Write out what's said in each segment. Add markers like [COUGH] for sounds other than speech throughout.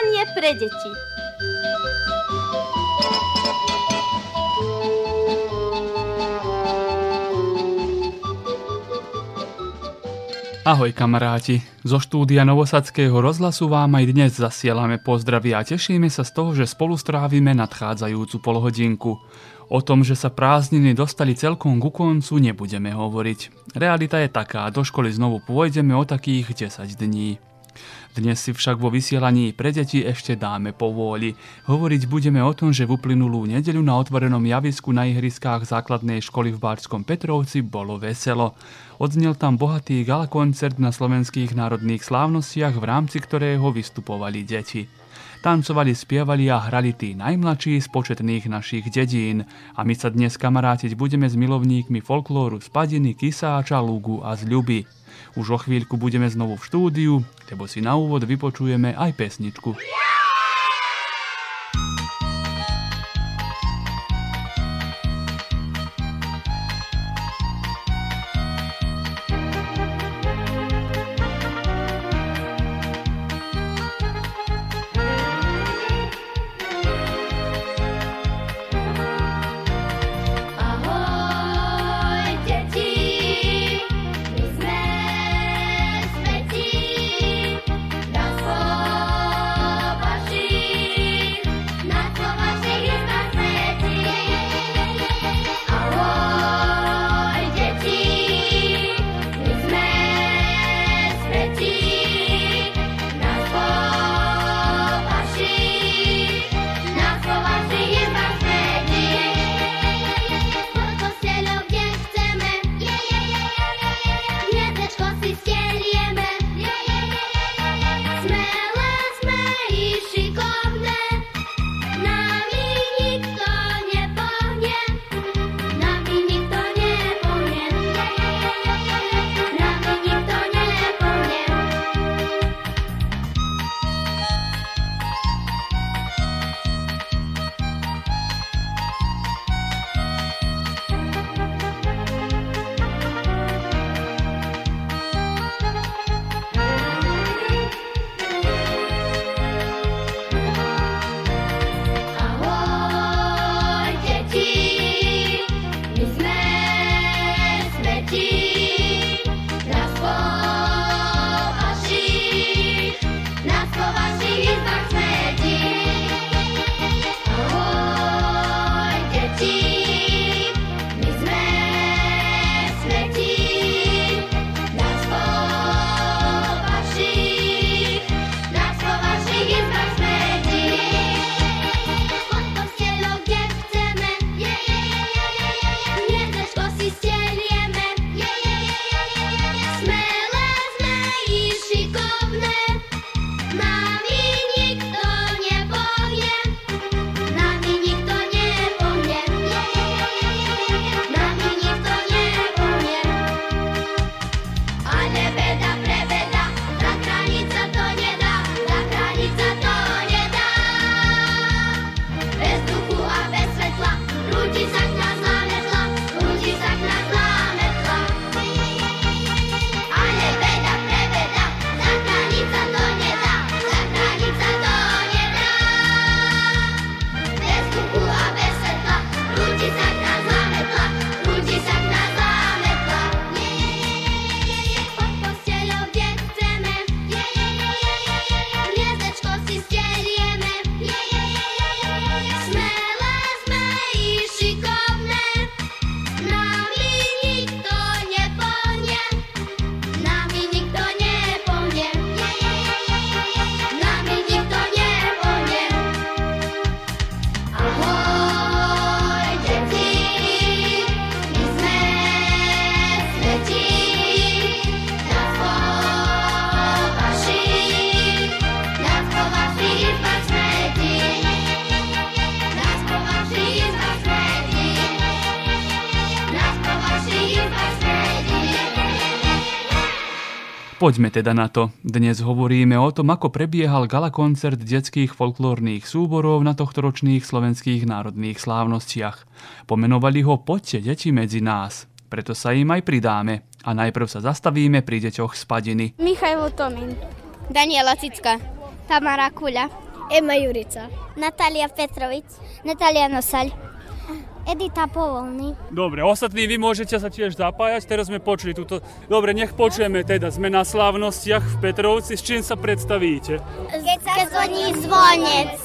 Vysielanie pre deti. Ahoj kamaráti, zo štúdia Novosadského rozhlasu vám aj dnes zasielame pozdravy a tešíme sa z toho, že spolu strávime nadchádzajúcu polhodinku. O tom, že sa prázdniny dostali celkom ku koncu, nebudeme hovoriť. Realita je taká, do školy znovu pôjdeme o takých 10 dní. Dnes si však vo vysielaní pre deti ešte dáme povôli. Hovoriť budeme o tom, že v uplynulú nedeľu na otvorenom javisku na ihriskách základnej školy v Bárskom Petrovci bolo veselo. Odznel tam bohatý gala koncert na slovenských národných slávnostiach, v rámci ktorého vystupovali deti. Tancovali, spievali a hrali tí najmladší z početných našich dedín. A my sa dnes kamarátiť budeme s milovníkmi folklóru z Padiny, Kisáča, Lugu a z Ľuby. Už o chvíľku budeme znovu v štúdiu, lebo si na úvod vypočujeme aj pesničku. Poďme teda na to. Dnes hovoríme o tom, ako prebiehal gala koncert detských folklórnych súborov na tohtoročných slovenských národných slávnostiach. Pomenovali ho Poďte deti medzi nás. Preto sa im aj pridáme. A najprv sa zastavíme pri deťoch z Padiny. Michajlo Tomin. Daniela Cicka. Tamara Kuľa. Ema Jurica. Natalija Petrović. Natalija Nosalj. Edita Povolný. Dobre, ostatní vy môžete sa tiež zapájať, teraz sme počuli túto... Dobre, nech počujeme teda, sme na slávnostiach v Petrovci, s čím sa predstavíte? Keď sa zvoní zvonec.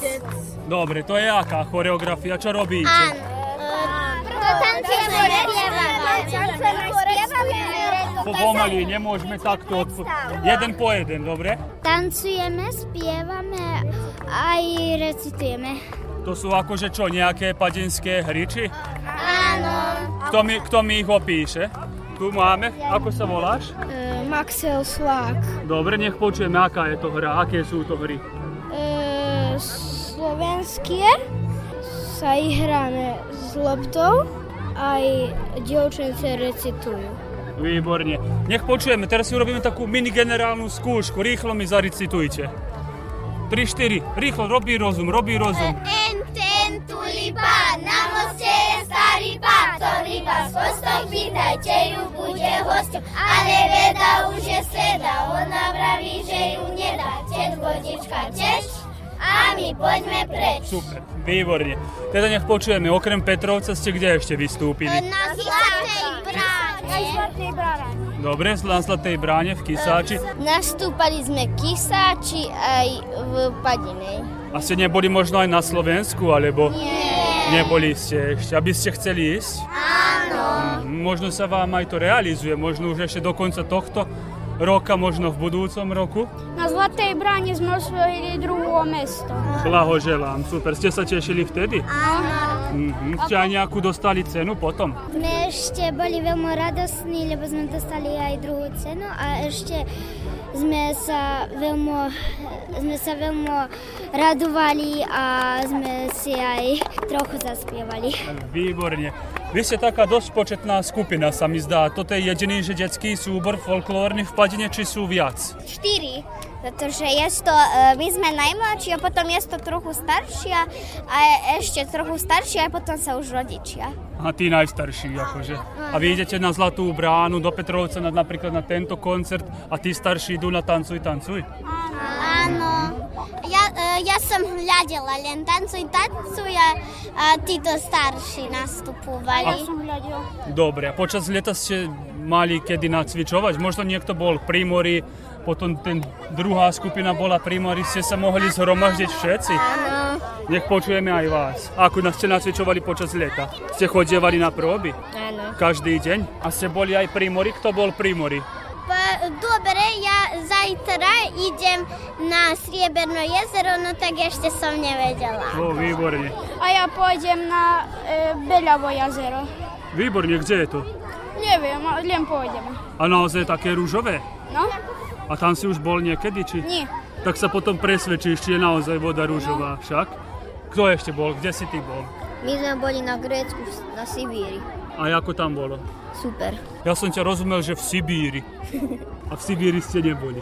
Dobre, to je aká choreografia, čo robíte? Áno. To tancujeme, spievame. Pomaly, nemôžeme takto... Odpo- jeden po jeden, dobre? Tancujeme, spievame aj recitujeme. To sú akože čo, nejaké padinské hry, či? Áno. Kto mi, kto mi ich opíše? Tu máme, ako sa voláš? E, Maxel Slák. Dobre, nech počujeme, aká je to hra, aké sú to hry. E, slovenské sa hráme s loptou, aj dievčence recitujú. Výborne. Nech počujeme, teraz si urobíme takú mini generálnu skúšku. Rýchlo mi zarecitujte. 3, 4, rýchlo, robí rozum, robí rozum. En ten tulipán, na moste je starý pán, ktorý vás hostom pýtajte ju bude hostom. Ale veda už je sveda, ona vraví, že ju nedá. Teď vodička, teč, a my poďme preč. Super, výborne. Teda nech počujeme, okrem Petrovca ste kde ešte vystúpili? Na zlatej bráne. Dobre, na Zlatej bráne v Kisáči. Nastúpali sme Kisáči aj v Padinej. A ste neboli možno aj na Slovensku, alebo... Nie. Neboli ste ešte, aby ste chceli ísť? Áno. Možno sa vám aj to realizuje, možno už ešte do konca tohto roka, možno v budúcom roku. Na Zlatej bráne sme osvojili druhé mesto. Blahoželám, super. Ste sa tešili vtedy? Áno. Mhm. Ste aj nejakú dostali cenu potom? My ešte boli veľmi radosní, lebo sme dostali aj druhú cenu a ešte sme sa veľmi, sme sa veľmi radovali a sme si aj trochu zaspievali. Výborne. Vy ste taká dosť početná skupina, sa mi zdá. Toto je jediný, že detský súbor folklórny v Padine, či sú viac? Štyri. Pretože je to, e, my sme najmladší a potom je to trochu staršia a ešte trochu staršia a potom sa už rodičia. A tí najstarší, akože. A vy idete na Zlatú bránu do Petrovca na, napríklad na tento koncert a tí starší idú na Tancuj, tancuj? Áno. Ja, e, ja som hľadela len tancuj, tancuj a, a títo starší nastupovali. Dobre, a počas leta ste mali kedy nacvičovať? Možno niekto bol pri mori, potom ten druhá skupina bola pri mori, ste sa mohli zhromaždiť všetci? Áno. Nech počujeme aj vás. Ako nás ste nacvičovali počas leta? Ste chodievali na próby? Áno. Každý deň? A ste boli aj pri mori? Kto bol pri mori? Pa, dobre, ja zajtra idem na Strieberno jezero, no tak ešte som nevedela. O, výborne. A ja pôjdem na e, Beľavo jazero. Výborne, kde je to? Neviem, len pôjdem. A naozaj také rúžové? No? A tam si už bol niekedy, či? Nie. Tak sa potom presvedčíš, či je naozaj voda rúžová však. Kto ešte bol? Kde si ty bol? My sme boli na Grécku, na Sibíri. A ako tam bolo? Super. Ja som ťa rozumel, že v Sibíri. A v Sibíri ste neboli.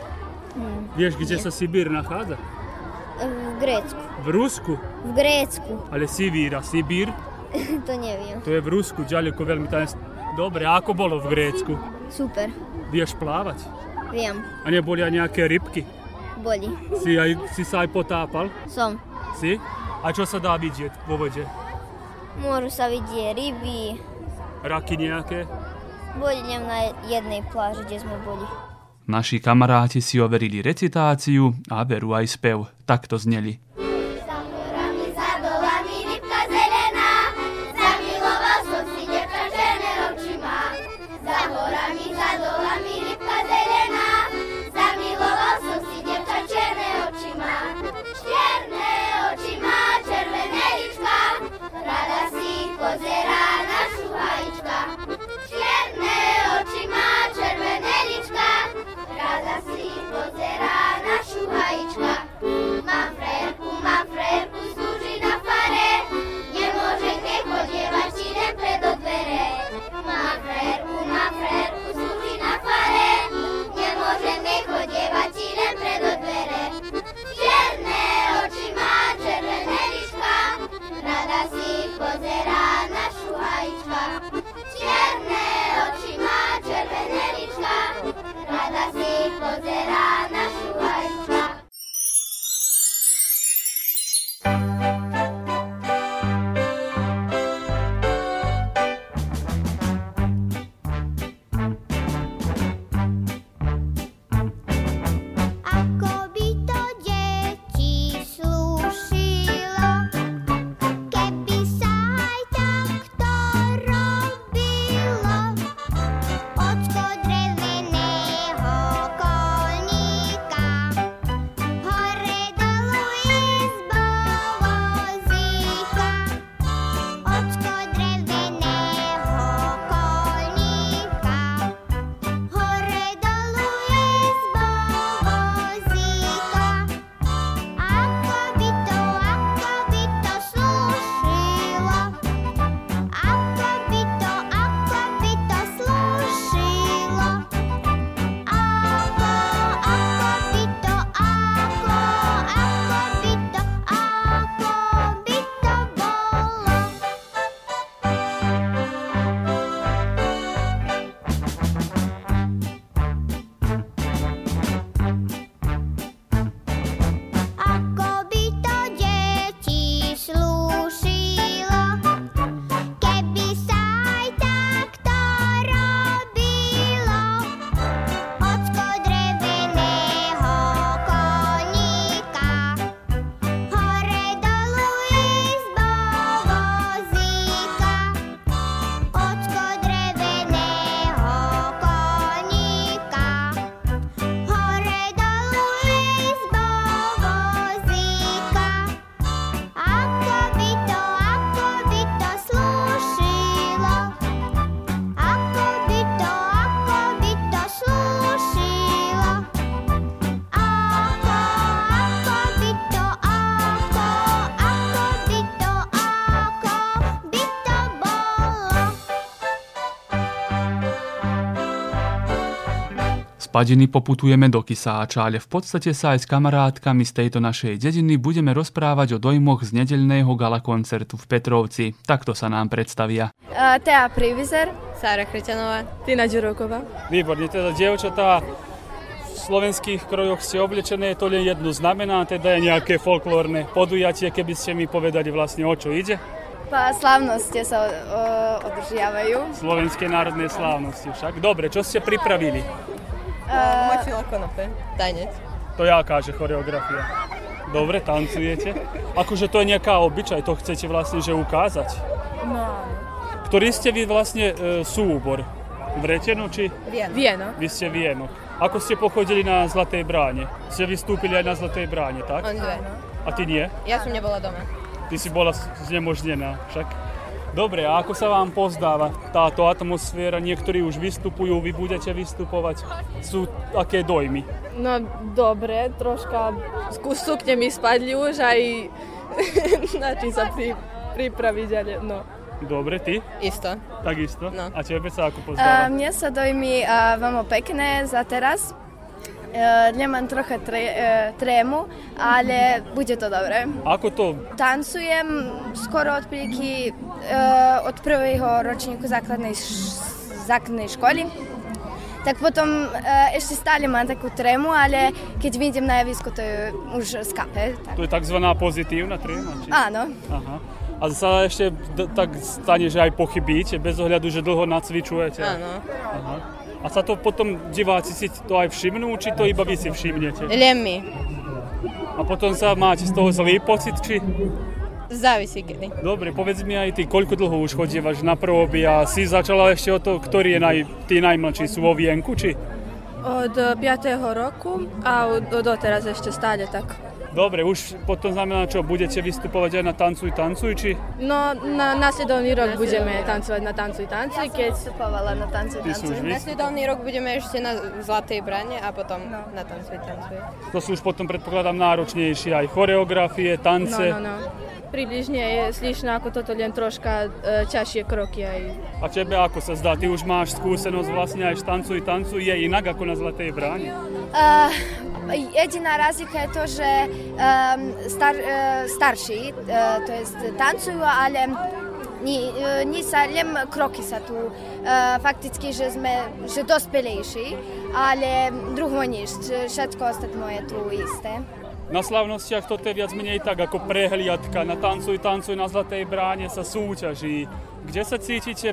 Vieš, kde sa Sibír nachádza? V Grécku. V Rusku. V Grécku. [LAUGHS] Ale Sibír a Sibír, to neviem. to je v Rusku, ďaleko veľmi tam. Dobre, a ako bolo v Grécku? Super. Vieš plávať? Viem. A neboli aj nejaké rybky? Boli. Si, aj, si sa aj potápal? Som. Si? A čo sa dá vidieť vo vode? Môžu sa vidieť ryby. Raky nejaké? Boli na jednej pláži, kde sme boli. Naši kamaráti si overili recitáciu a veru aj spev. Takto zneli. Yeah. Padiny poputujeme do Kisáča, ale v podstate sa aj s kamarátkami z tejto našej dediny budeme rozprávať o dojmoch z nedeľného gala koncertu v Petrovci. Takto sa nám predstavia. Uh, Tea Privizer. Sára Chreťanová. Tina Ďurovková. Výborne, teda dievčatá v slovenských krojoch ste oblečené, to len jednu znamená, teda je nejaké folklórne podujatie, keby ste mi povedali vlastne o čo ide. Pa slávnosti sa održiavajú. Slovenské národné slávnosti však. Dobre, čo ste pripravili? Uh, Močila konope, tanec. To ja káže choreografia. Dobre, tancujete. Akože to je nejaká obyčaj, to chcete vlastne že ukázať? No. Ktorý ste vy vlastne e, súbor? V Retenu či? Vieno. Vieno. Vy ste Vieno. Ako ste pochodili na Zlatej bráne? Ste vystúpili aj na Zlatej bráne, tak? On dve. A ty nie? Ja som nebola doma. Ty si bola znemožnená však. Dobre, a ako sa vám pozdáva táto atmosféra? Niektorí už vystupujú, vy budete vystupovať. Sú aké dojmy? No dobre, troška z sukne mi spadli už aj [LAUGHS] na čím sa pri, pripraviť, ale no. Dobre, ty? Isto. Takisto? No. A tebe sa ako pozdáva? mne sa dojmi uh, veľmi pekné za teraz. Uh, nemám trocha tre, uh, trému, ale bude to dobré. Ako to? Tancujem skoro od prilike uh, od prvého ročníku základnej, základnej školy. Tak potom ešte stále mám takú trému, ale keď vidím na javisku, to je už skape. Tak. To je tzv. pozitívna tréma? Či? Áno. Aha. A sa ešte tak stane, že aj pochybíte, bez ohľadu, že dlho nacvičujete? Áno. Aha. A sa to potom diváci si to aj všimnú, či to iba vy si všimnete? Len my. A potom sa máte z toho zlý pocit, či? Závisí kedy. Dobre, povedz mi aj ty, koľko dlho už chodívaš na próby a si začala ešte o to, ktorý je naj, tí najmladší, sú vo vienku, či? Od 5. roku a od, doteraz ešte stále tak. Dobre, už potom znamená čo, budete vystupovať aj na Tancuj, Tancuj, či? No, na nasledovný rok budeme tancovať na Tancuj, Tancuj, keď... Vystupovala na tancu, už vy? Nasledovný rok budeme ešte na Zlatej brane a potom na tancu, tancu. To sú už potom, predpokladám, náročnejšie aj choreografie, No, tance. no, no. Približne je slyšno ako toto len troška e, ťažšie kroky aj. A tebe ako sa zdá? Ty už máš skúsenosť vlastne aj v Tancuj, Tancuj, je inak ako na Zlatej bráne? Uh, jediná razlika je to, že star, uh, starší, uh, to jest tancujú, ale ni, uh, ni sa len kroky sa tu fakticky, že sme že dospelejší, ale druho nič, všetko ostatné je tu isté. Na slavnostiach toto je viac menej tak ako prehliadka. Na Tancuj, Tancuj na Zlatej bráne sa súťaží. Kde sa cítite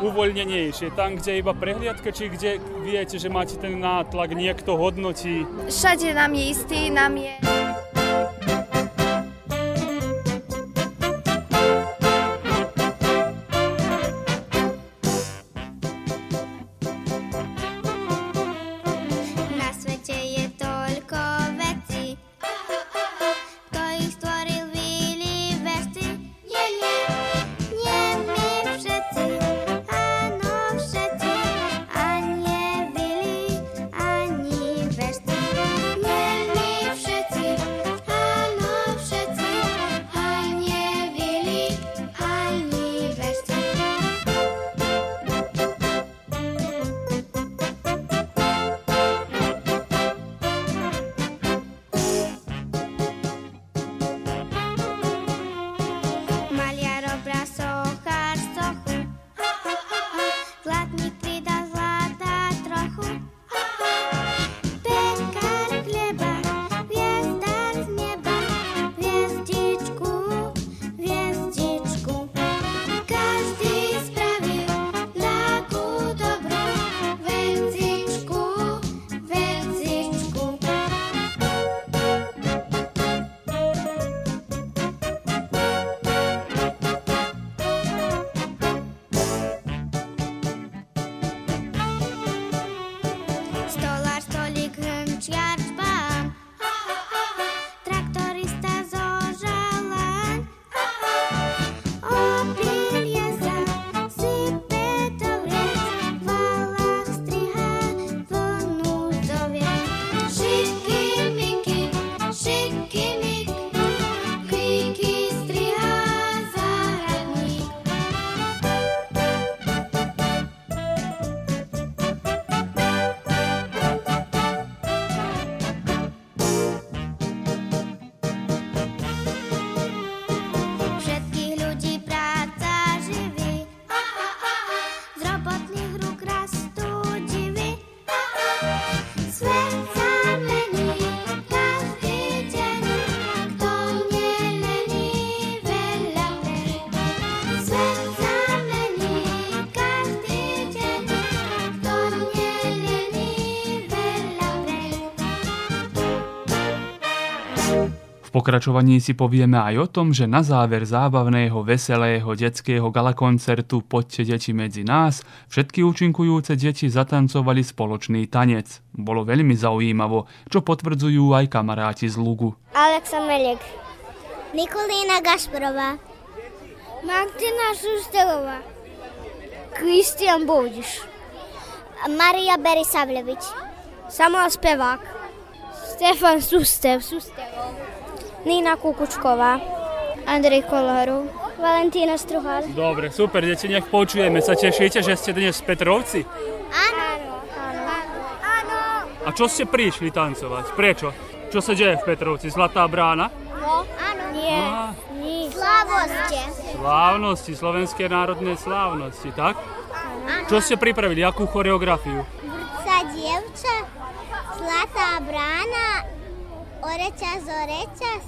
uvoľnenejšie? Tam, kde je iba prehliadka, či kde viete, že máte ten nátlak, niekto hodnotí? Všade nám je istý, nám je... pokračovaní si povieme aj o tom, že na záver zábavného, veselého detského galakoncertu Poďte deti medzi nás všetky účinkujúce deti zatancovali spoločný tanec. Bolo veľmi zaujímavo, čo potvrdzujú aj kamaráti z Lugu. Aleksa Melek. Nikolína Gašparová. Martina Šustelová. Kristian Boudiš. Maria Berisavlevič. Samuel Spevák. Stefan Sustev. Sustevov. Nina Kukučková. Andrej Kolárov. Valentína Struhal. Dobre, super, deti, nech počujeme. Sa tešíte, že ste dnes v Petrovci? Áno. Áno. A čo ste prišli tancovať? Prečo? Čo sa deje v Petrovci? Zlatá brána? No. Áno. Nie. Á, Nie. Slavoste. slávnosti, slovenské národné slávnosti, tak? Čo ste pripravili? Akú choreografiu? Vrca dievča. Zlatá brána. Orečas, orečas.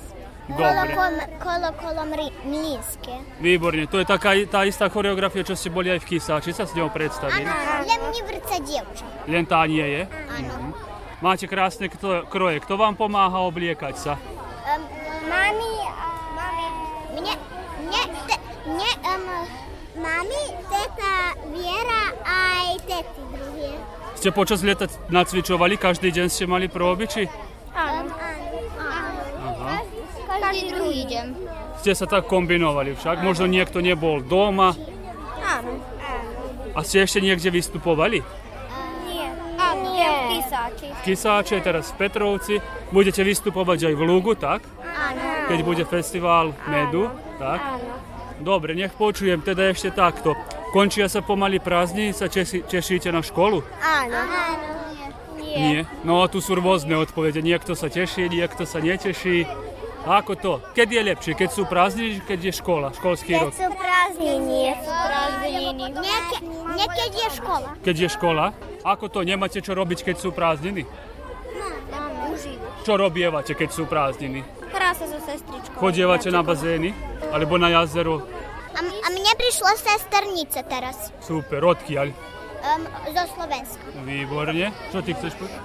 Dobre. kolo, kolo mlínske. Výborne, to je taká tá istá choreografia, čo ste boli aj v Kisáči, sa s ňou predstavili. Len mne vrca dievča. Len tá nie je. Áno. Máte krásne kroje. Kto vám pomáha obliekať sa? Um, mami, mami, mne, mne, te, mne, um, mami, teta Viera aj tety druhé. Ste počas leta nacvičovali? Každý deň ste mali próby, či? Áno. áno. Aha. Každý druhý deň. Ste sa tak kombinovali však? Možno niekto nebol doma? Áno. A ste ešte niekde vystupovali? Nie. Áno, nie. v Kisáče, teraz v Petrovci. Budete vystupovať aj v Lugu, tak? Áno. Keď bude festival medu, tak? Dobre, nech počujem teda ešte takto. Končia sa pomaly prázdniny, sa česi, tešíte na školu? Áno. Áno. Nie. No a tu sú rôzne odpovede. Niekto sa teší, niekto sa neteší. A ako to? Kedy je lepšie? Keď sú prázdniny, keď je škola, školský rok? sú prázdniny. Sú prázdniny. Nieke, niekedy je škola. Keď je škola? Ako to? Nemáte čo robiť, keď sú prázdniny? Užiť. Čo robievate, keď sú prázdniny? Hrá sa so sestričkou. Chodievate na bazény? Alebo na jazero? A, a mne prišlo sesternice teraz. Super, odkiaľ? Um, zo Slovenska. Výborne. Čo ty chceš povedať?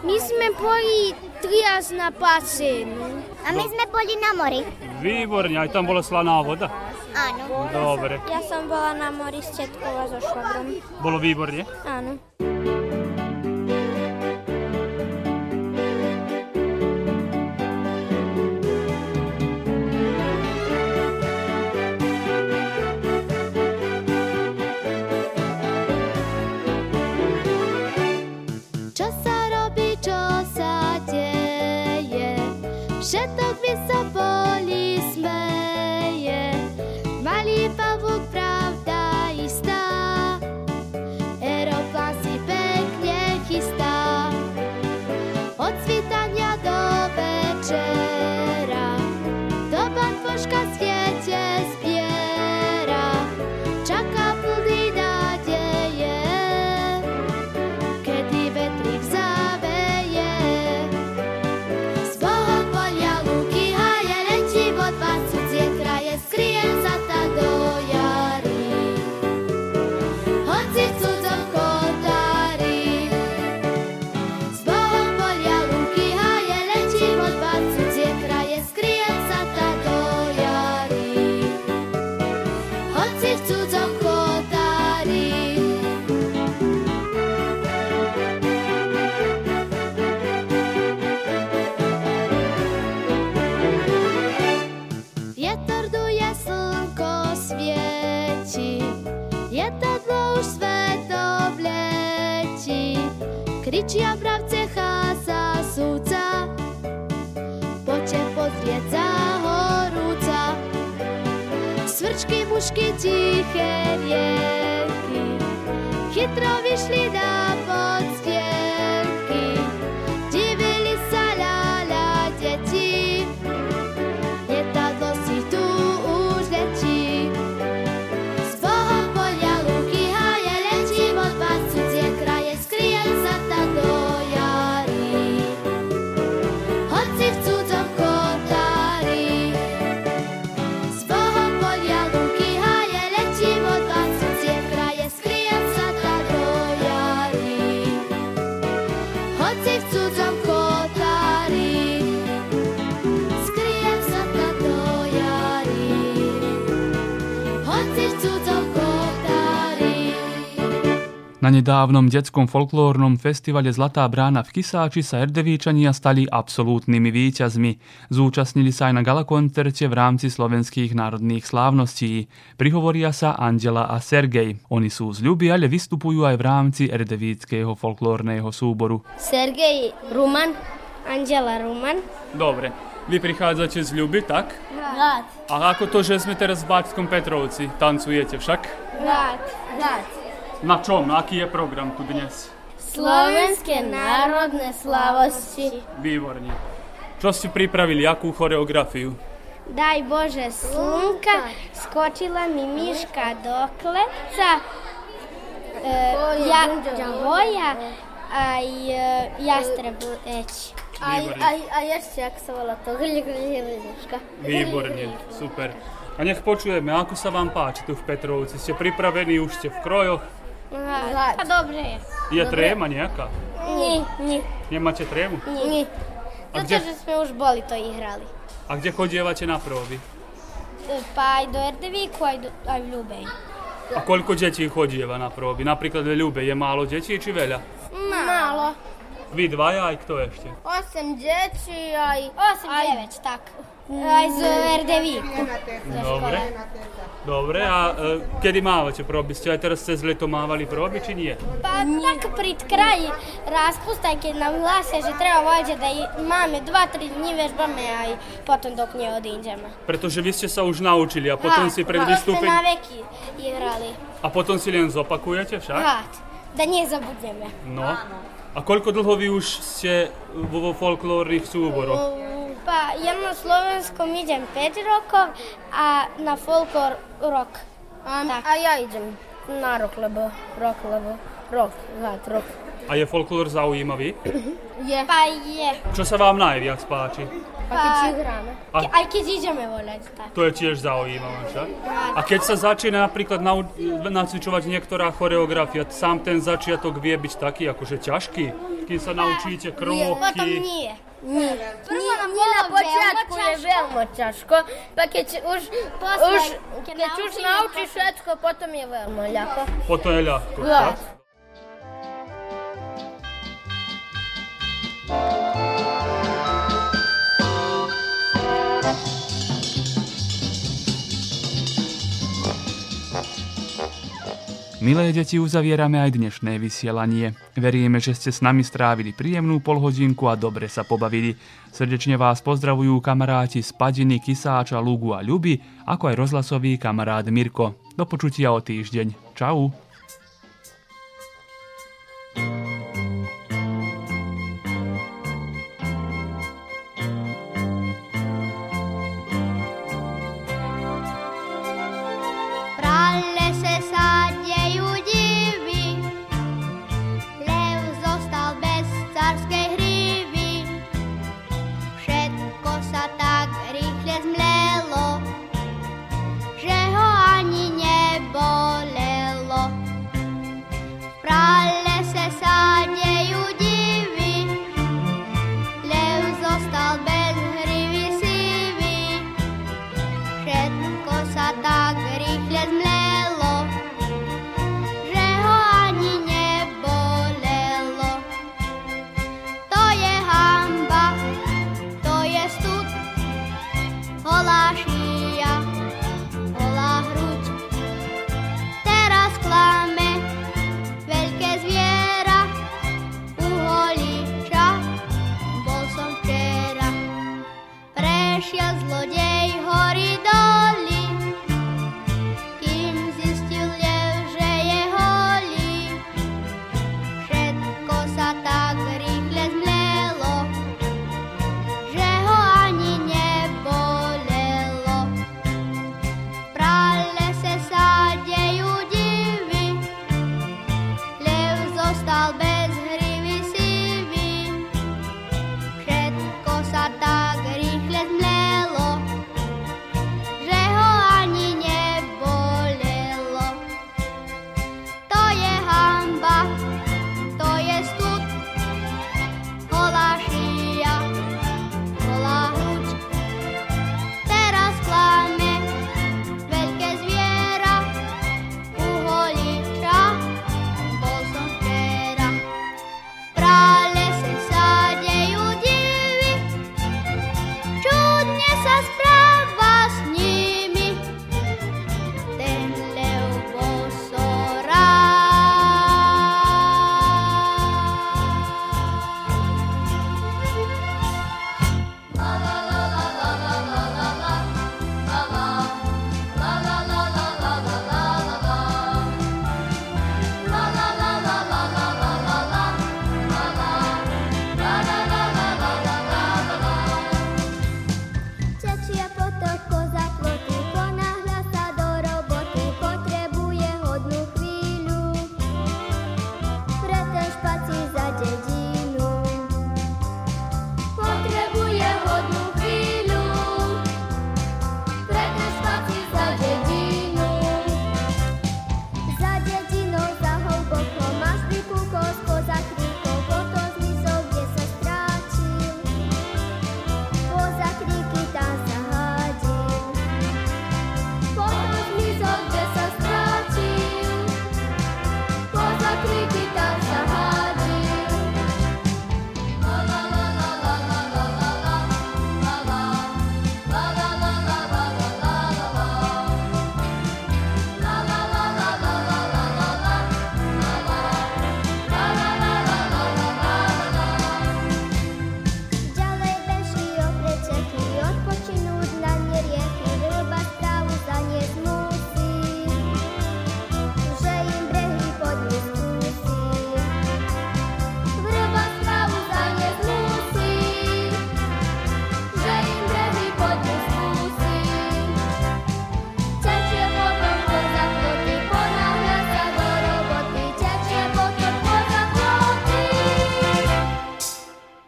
my sme boli triaz na basénu. A my sme boli na mori. Výborne, aj tam bola slaná voda. Áno. Dobre, Ja som bola na mori s tetkou a so švagrom. bolo výborne. Áno. Kričia bravce cháza súca, poďte pozrieť za horúca. Svrčky, mušky, tiché rieky, chytro vyšli na podstienky. Na nedávnom detskom folklórnom festivale Zlatá brána v Kisáči sa Erdevíčania stali absolútnymi víťazmi. Zúčastnili sa aj na galakoncerte v rámci slovenských národných slávností. Prihovoria sa Angela a Sergej. Oni sú z ľuby, ale vystupujú aj v rámci erdevíckého folklórneho súboru. Sergej Ruman, Angela Ruman. Dobre. Vy prichádzate z ľuby, tak? Rád. A ako to, že sme teraz v Báčskom Petrovci? Tancujete však? Rád. Rád. Na čom? Aký je program tu dnes? Slovenské národné slavosti. Výborne. Čo ste pripravili? Akú choreografiu? Daj Bože slnka, skočila mi myška do kleca, e, ja, hoja, aj e, jastreb eč. Aj, aj, aj ešte, ak sa volá to, Výborne, super. A nech počujeme, ako sa vám páči tu v Petrovci. Ste pripravení, už ste v krojoch? A dobre je. Je tréma nejaká? Nie, nie, Nemáte trému? nie. A Zato, kde, že sme už boli to ihrali. a kde chodievate na próby? E, Pa aj do Erdevíku, aj, do, aj v Ľubej. A koľko detí chodieva na próby? Napríklad v Ľube je málo detí či veľa? Málo. Vy dvaja, aj kto ešte? 8 detí, aj 8, 9, tak. Aj z Erdevíku. Dobre. Dobre, a e, kedy mávate próby? Ste aj teraz cez leto mávali próby, či nie? Pa tak pred kraj raspusta, keď nám hlasia, že treba voľať, da máme 2-3 dní vežbame aj potom dok neodídeme. Pretože vy ste sa už naučili a potom si pred sme na vystúpením... veky ihrali. A potom si len zopakujete však? Rád. Da nezabudneme. No. A koľko dlho vy už ste vo, vo folklórnych súboroch? Pa ja na slovenskom idem 5 rokov a na folklor rok. A, Tak. a ja idem na rok, lebo rok, lebo rok, rád, rok. A je folklór zaujímavý? Je. Pa je. Čo sa vám najviac páči? A keď si hráme. A- Aj keď ideme voľať, tak. To je tiež zaujímavé, však? A keď sa začína napríklad nau- nacvičovať niektorá choreografia, sám ten začiatok vie byť taký akože ťažký, kým sa naučíte Potom kroky. nie. Nie, nie, nie na počiatku je veľmi ťažko, pa keď už, už keď už naučíš všetko, potom je veľmi ľahko. Potom je ľahko, tak? Milé deti, uzavierame aj dnešné vysielanie. Veríme, že ste s nami strávili príjemnú polhodinku a dobre sa pobavili. Srdečne vás pozdravujú kamaráti z Padiny, Kisáča, Lugu a Ľuby, ako aj rozhlasový kamarát Mirko. Do počutia o týždeň. Čau.